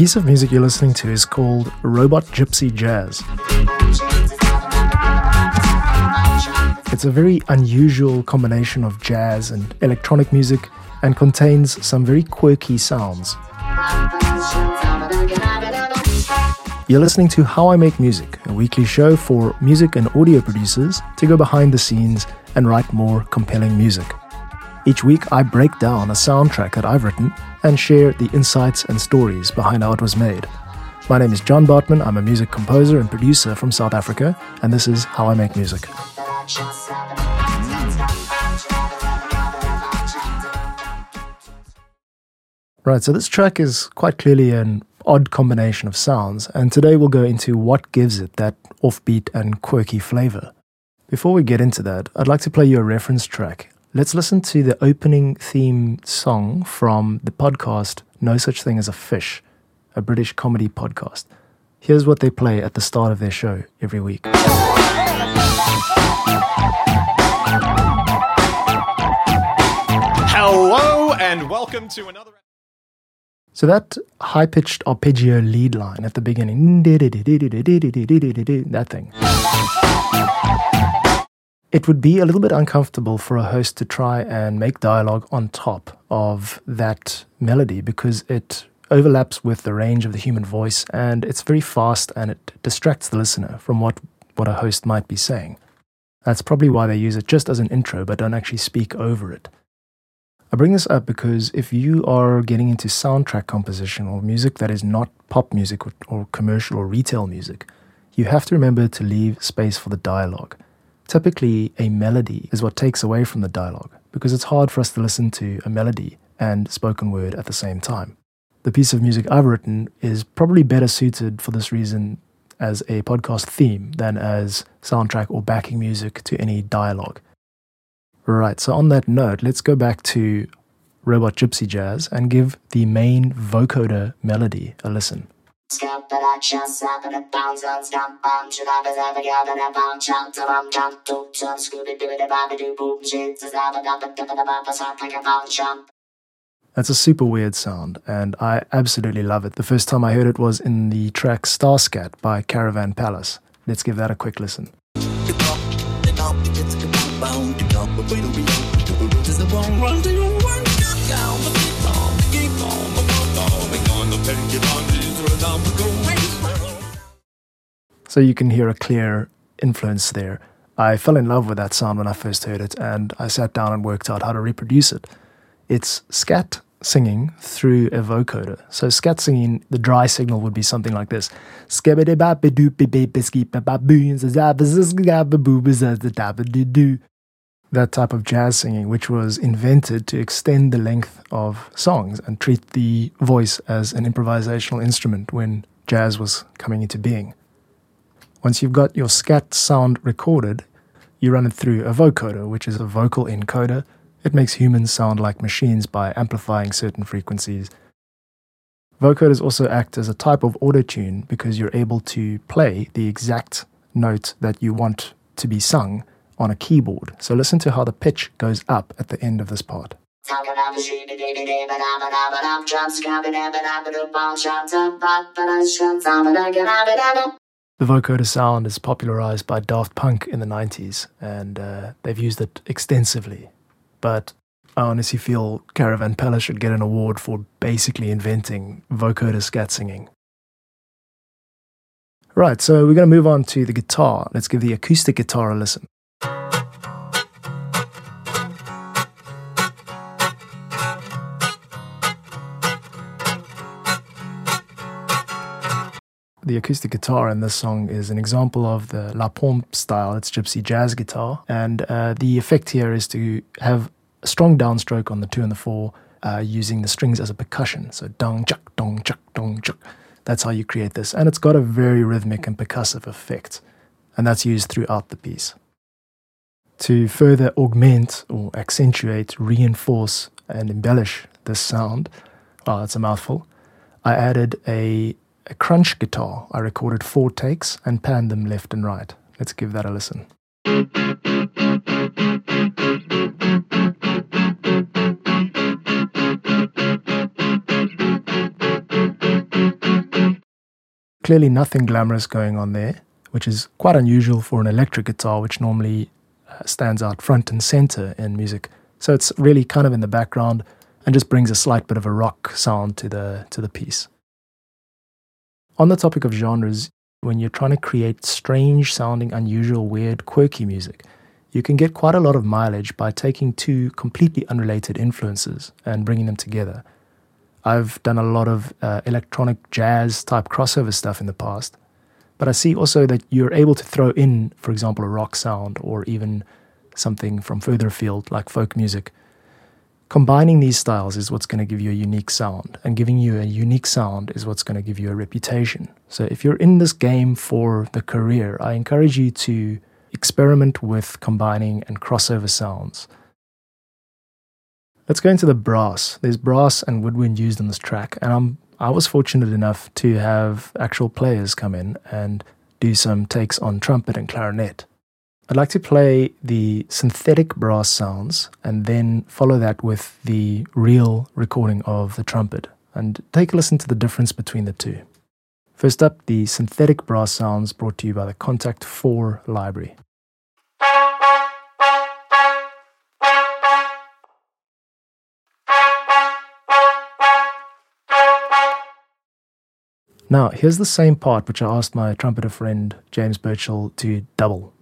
piece of music you're listening to is called Robot Gypsy Jazz. It's a very unusual combination of jazz and electronic music and contains some very quirky sounds. You're listening to How I Make Music, a weekly show for music and audio producers to go behind the scenes and write more compelling music. Each week, I break down a soundtrack that I've written and share the insights and stories behind how it was made. My name is John Bartmann. I'm a music composer and producer from South Africa, and this is How I Make Music. Right, so this track is quite clearly an odd combination of sounds, and today we'll go into what gives it that offbeat and quirky flavor. Before we get into that, I'd like to play you a reference track Let's listen to the opening theme song from the podcast No Such Thing as a Fish, a British comedy podcast. Here's what they play at the start of their show every week. Hello and welcome to another. So that high pitched arpeggio lead line at the beginning, that thing it would be a little bit uncomfortable for a host to try and make dialogue on top of that melody because it overlaps with the range of the human voice and it's very fast and it distracts the listener from what, what a host might be saying. That's probably why they use it just as an intro but don't actually speak over it. I bring this up because if you are getting into soundtrack composition or music that is not pop music or, or commercial or retail music, you have to remember to leave space for the dialogue. Typically, a melody is what takes away from the dialogue because it's hard for us to listen to a melody and spoken word at the same time. The piece of music I've written is probably better suited for this reason as a podcast theme than as soundtrack or backing music to any dialogue. Right, so on that note, let's go back to Robot Gypsy Jazz and give the main vocoder melody a listen. Skip the action, slap in the bounce, and stamp on. Should I be ever given a bounce? Jump to rum, jump to turn, scooby doo, the babby doo, boom, shit, a dump, dip in the bump, sound like a bounce jump. That's a super weird sound, and I absolutely love it. The first time I heard it was in the track Star Scat by Caravan Palace. Let's give that a quick listen. So you can hear a clear influence there. I fell in love with that sound when I first heard it, and I sat down and worked out how to reproduce it. It's scat singing through a vocoder. So scat singing, the dry signal would be something like this. That type of jazz singing, which was invented to extend the length of songs and treat the voice as an improvisational instrument when jazz was coming into being. Once you've got your scat sound recorded, you run it through a vocoder, which is a vocal encoder. It makes humans sound like machines by amplifying certain frequencies. Vocoders also act as a type of autotune because you're able to play the exact note that you want to be sung on a keyboard. So listen to how the pitch goes up at the end of this part. The vocoder sound is popularized by Daft Punk in the 90s, and uh, they've used it extensively. But I honestly feel Caravan Palace should get an award for basically inventing vocoder scat singing. Right, so we're going to move on to the guitar. Let's give the acoustic guitar a listen. The acoustic guitar in this song is an example of the La Pompe style. It's gypsy jazz guitar. And uh, the effect here is to have a strong downstroke on the two and the four uh, using the strings as a percussion. So dong, chuck, dong, chuck, dong, chuck. That's how you create this. And it's got a very rhythmic and percussive effect. And that's used throughout the piece. To further augment or accentuate, reinforce, and embellish this sound, well, that's a mouthful, I added a a crunch guitar. I recorded four takes and panned them left and right. Let's give that a listen. clearly nothing glamorous going on there, which is quite unusual for an electric guitar, which normally uh, stands out front and center in music. So it's really kind of in the background and just brings a slight bit of a rock sound to the to the piece. On the topic of genres, when you're trying to create strange sounding, unusual, weird, quirky music, you can get quite a lot of mileage by taking two completely unrelated influences and bringing them together. I've done a lot of uh, electronic jazz type crossover stuff in the past, but I see also that you're able to throw in, for example, a rock sound or even something from further afield like folk music. Combining these styles is what's going to give you a unique sound, and giving you a unique sound is what's going to give you a reputation. So, if you're in this game for the career, I encourage you to experiment with combining and crossover sounds. Let's go into the brass. There's brass and woodwind used on this track, and I'm I was fortunate enough to have actual players come in and do some takes on trumpet and clarinet. I'd like to play the synthetic brass sounds and then follow that with the real recording of the trumpet and take a listen to the difference between the two. First up, the synthetic brass sounds brought to you by the Kontakt 4 library. Now, here's the same part which I asked my trumpeter friend James Birchall to double.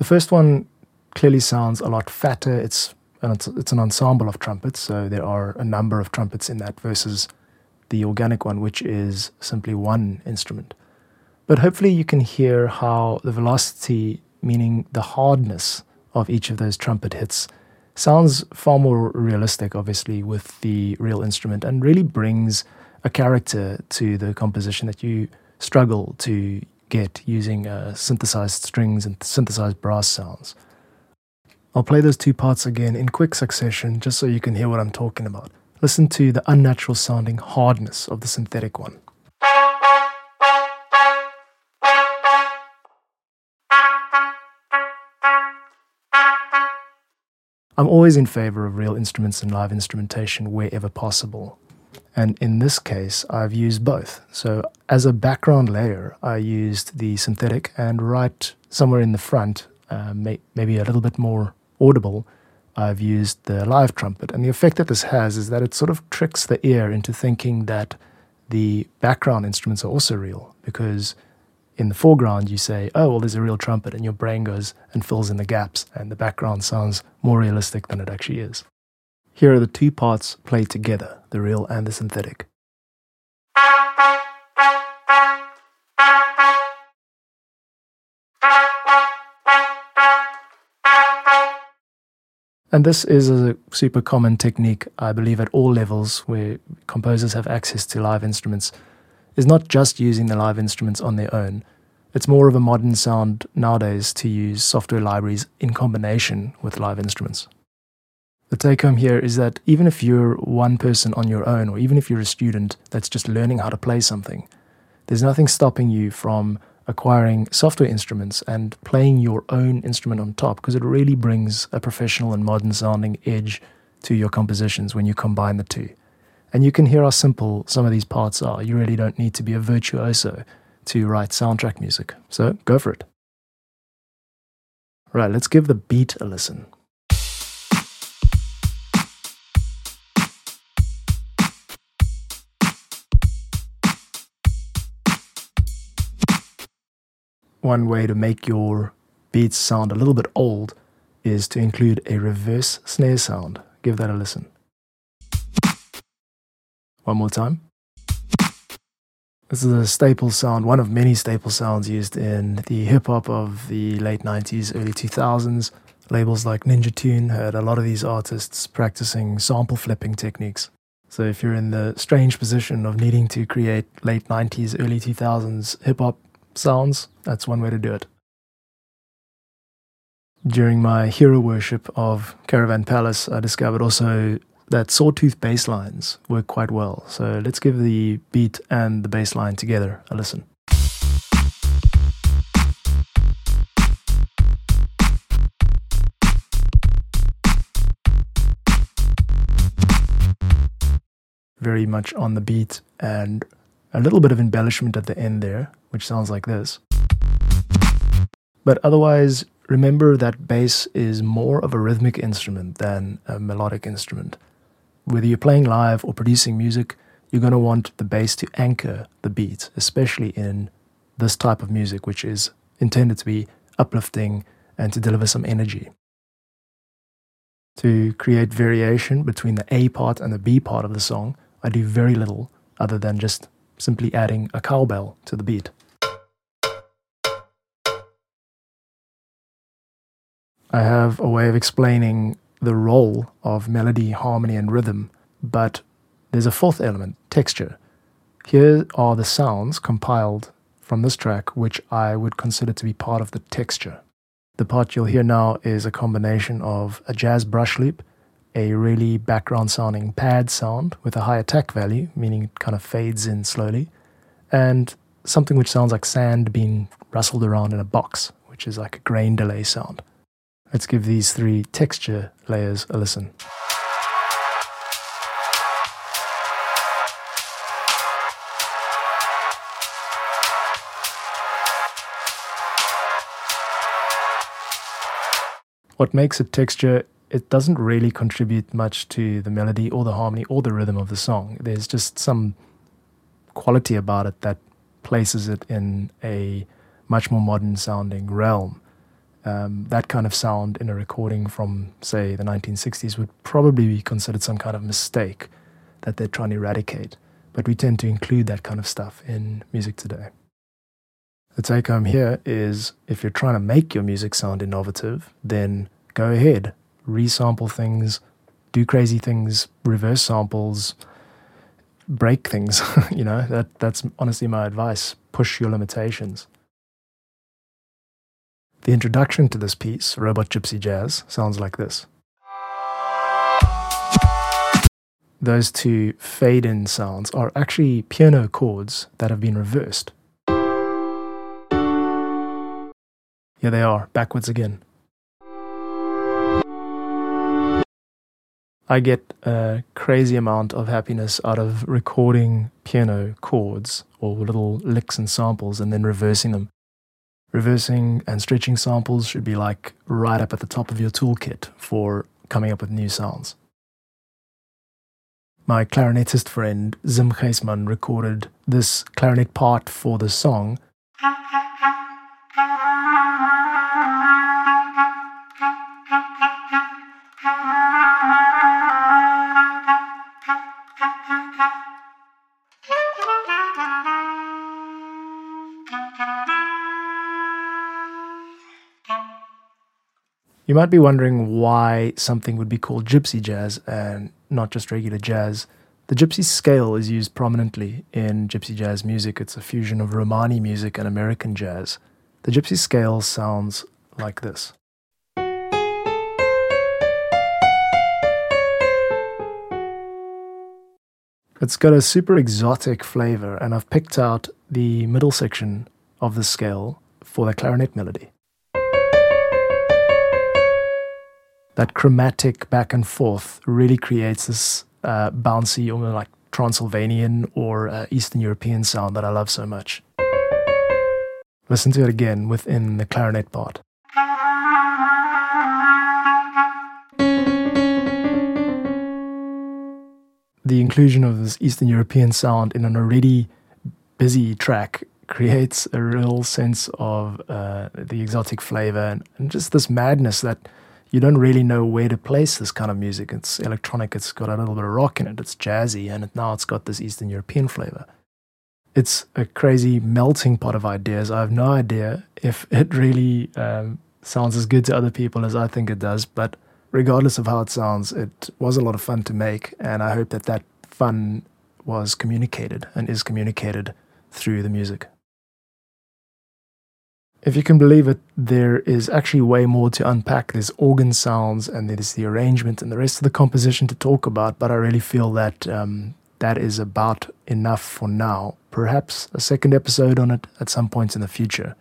The first one clearly sounds a lot fatter. It's it's an ensemble of trumpets, so there are a number of trumpets in that versus the organic one, which is simply one instrument. But hopefully, you can hear how the velocity meaning the hardness of each of those trumpet hits, sounds far more realistic, obviously, with the real instrument and really brings a character to the composition that you struggle to get using uh, synthesized strings and synthesized brass sounds. I'll play those two parts again in quick succession just so you can hear what I'm talking about. Listen to the unnatural sounding hardness of the synthetic one. I'm always in favor of real instruments and live instrumentation wherever possible. And in this case, I've used both. So, as a background layer, I used the synthetic, and right somewhere in the front, uh, may, maybe a little bit more audible, I've used the live trumpet. And the effect that this has is that it sort of tricks the ear into thinking that the background instruments are also real because in the foreground you say, oh, well, there's a real trumpet, and your brain goes and fills in the gaps, and the background sounds more realistic than it actually is. Here are the two parts played together the real and the synthetic. And this is a super common technique, I believe, at all levels where composers have access to live instruments is not just using the live instruments on their own. It's more of a modern sound nowadays to use software libraries in combination with live instruments. The take home here is that even if you're one person on your own, or even if you're a student that's just learning how to play something, there's nothing stopping you from acquiring software instruments and playing your own instrument on top because it really brings a professional and modern sounding edge to your compositions when you combine the two. And you can hear how simple some of these parts are. You really don't need to be a virtuoso to write soundtrack music. So go for it. Right, let's give the beat a listen. One way to make your beats sound a little bit old is to include a reverse snare sound. Give that a listen. One more time. This is a staple sound, one of many staple sounds used in the hip hop of the late 90s, early 2000s. Labels like Ninja Tune had a lot of these artists practicing sample flipping techniques. So if you're in the strange position of needing to create late 90s, early 2000s hip hop sounds, that's one way to do it. During my hero worship of Caravan Palace, I discovered also that sawtooth bass lines work quite well. So let's give the beat and the bass line together a listen. Very much on the beat and a little bit of embellishment at the end there, which sounds like this. But otherwise, remember that bass is more of a rhythmic instrument than a melodic instrument. Whether you're playing live or producing music, you're going to want the bass to anchor the beat, especially in this type of music, which is intended to be uplifting and to deliver some energy. To create variation between the A part and the B part of the song, I do very little other than just simply adding a cowbell to the beat. I have a way of explaining the role of melody, harmony, and rhythm, but there's a fourth element texture. Here are the sounds compiled from this track, which I would consider to be part of the texture. The part you'll hear now is a combination of a jazz brush loop, a really background sounding pad sound with a high attack value, meaning it kind of fades in slowly, and something which sounds like sand being rustled around in a box, which is like a grain delay sound. Let's give these three texture layers a listen. What makes a texture, it doesn't really contribute much to the melody or the harmony or the rhythm of the song. There's just some quality about it that places it in a much more modern sounding realm. Um, that kind of sound in a recording from, say, the 1960s would probably be considered some kind of mistake that they're trying to eradicate. But we tend to include that kind of stuff in music today. The take home here is if you're trying to make your music sound innovative, then go ahead, resample things, do crazy things, reverse samples, break things. you know, that, that's honestly my advice. Push your limitations. The introduction to this piece, Robot Gypsy Jazz, sounds like this. Those two fade in sounds are actually piano chords that have been reversed. Here they are, backwards again. I get a crazy amount of happiness out of recording piano chords or little licks and samples and then reversing them. Reversing and stretching samples should be like right up at the top of your toolkit for coming up with new sounds. My clarinetist friend Zim Geisman recorded this clarinet part for the song. You might be wondering why something would be called gypsy jazz and not just regular jazz. The gypsy scale is used prominently in gypsy jazz music. It's a fusion of Romani music and American jazz. The gypsy scale sounds like this. It's got a super exotic flavor, and I've picked out the middle section of the scale for the clarinet melody. That chromatic back and forth really creates this uh, bouncy, almost like Transylvanian or uh, Eastern European sound that I love so much. Listen to it again within the clarinet part. The inclusion of this Eastern European sound in an already busy track creates a real sense of uh, the exotic flavor and, and just this madness that you don't really know where to place this kind of music. It's electronic, it's got a little bit of rock in it, it's jazzy, and now it's got this Eastern European flavor. It's a crazy melting pot of ideas. I have no idea if it really um, sounds as good to other people as I think it does, but regardless of how it sounds, it was a lot of fun to make, and I hope that that fun was communicated and is communicated through the music. If you can believe it, there is actually way more to unpack. There's organ sounds and there's the arrangement and the rest of the composition to talk about, but I really feel that um, that is about enough for now. Perhaps a second episode on it at some point in the future.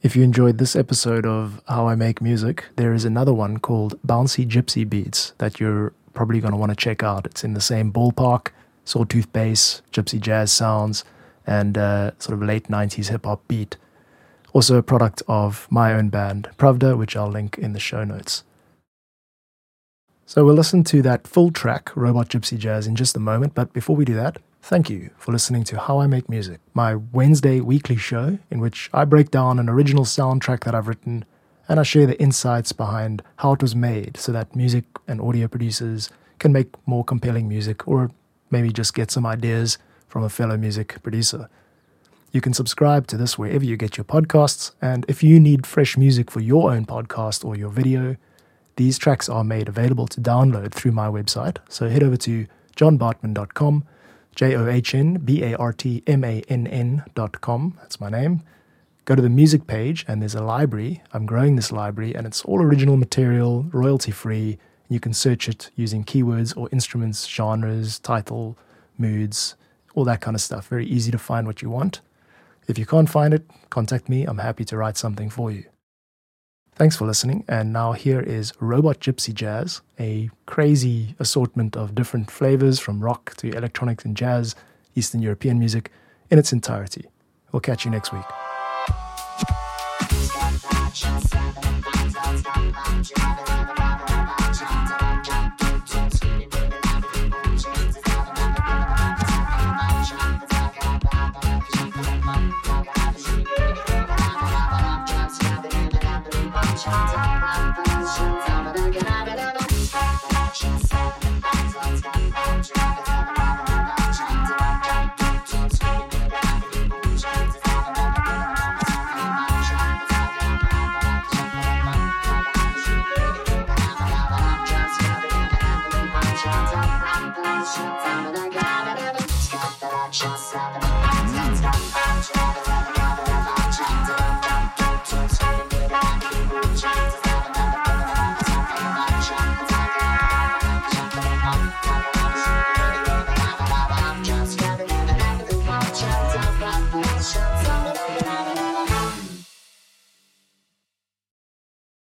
If you enjoyed this episode of How I Make Music, there is another one called Bouncy Gypsy Beats that you're probably going to want to check out. It's in the same ballpark sawtooth bass, gypsy jazz sounds, and uh, sort of late 90s hip hop beat. Also, a product of my own band, Pravda, which I'll link in the show notes. So, we'll listen to that full track, Robot Gypsy Jazz, in just a moment. But before we do that, thank you for listening to How I Make Music, my Wednesday weekly show in which I break down an original soundtrack that I've written and I share the insights behind how it was made so that music and audio producers can make more compelling music or maybe just get some ideas from a fellow music producer. You can subscribe to this wherever you get your podcasts, and if you need fresh music for your own podcast or your video, these tracks are made available to download through my website. So head over to johnbartmann.com, J O H N B A R T M A N N.com. That's my name. Go to the music page, and there's a library. I'm growing this library, and it's all original material, royalty free. You can search it using keywords or instruments, genres, title, moods, all that kind of stuff. Very easy to find what you want. If you can't find it, contact me. I'm happy to write something for you. Thanks for listening. And now here is Robot Gypsy Jazz, a crazy assortment of different flavors from rock to electronics and jazz, Eastern European music in its entirety. We'll catch you next week. Thank.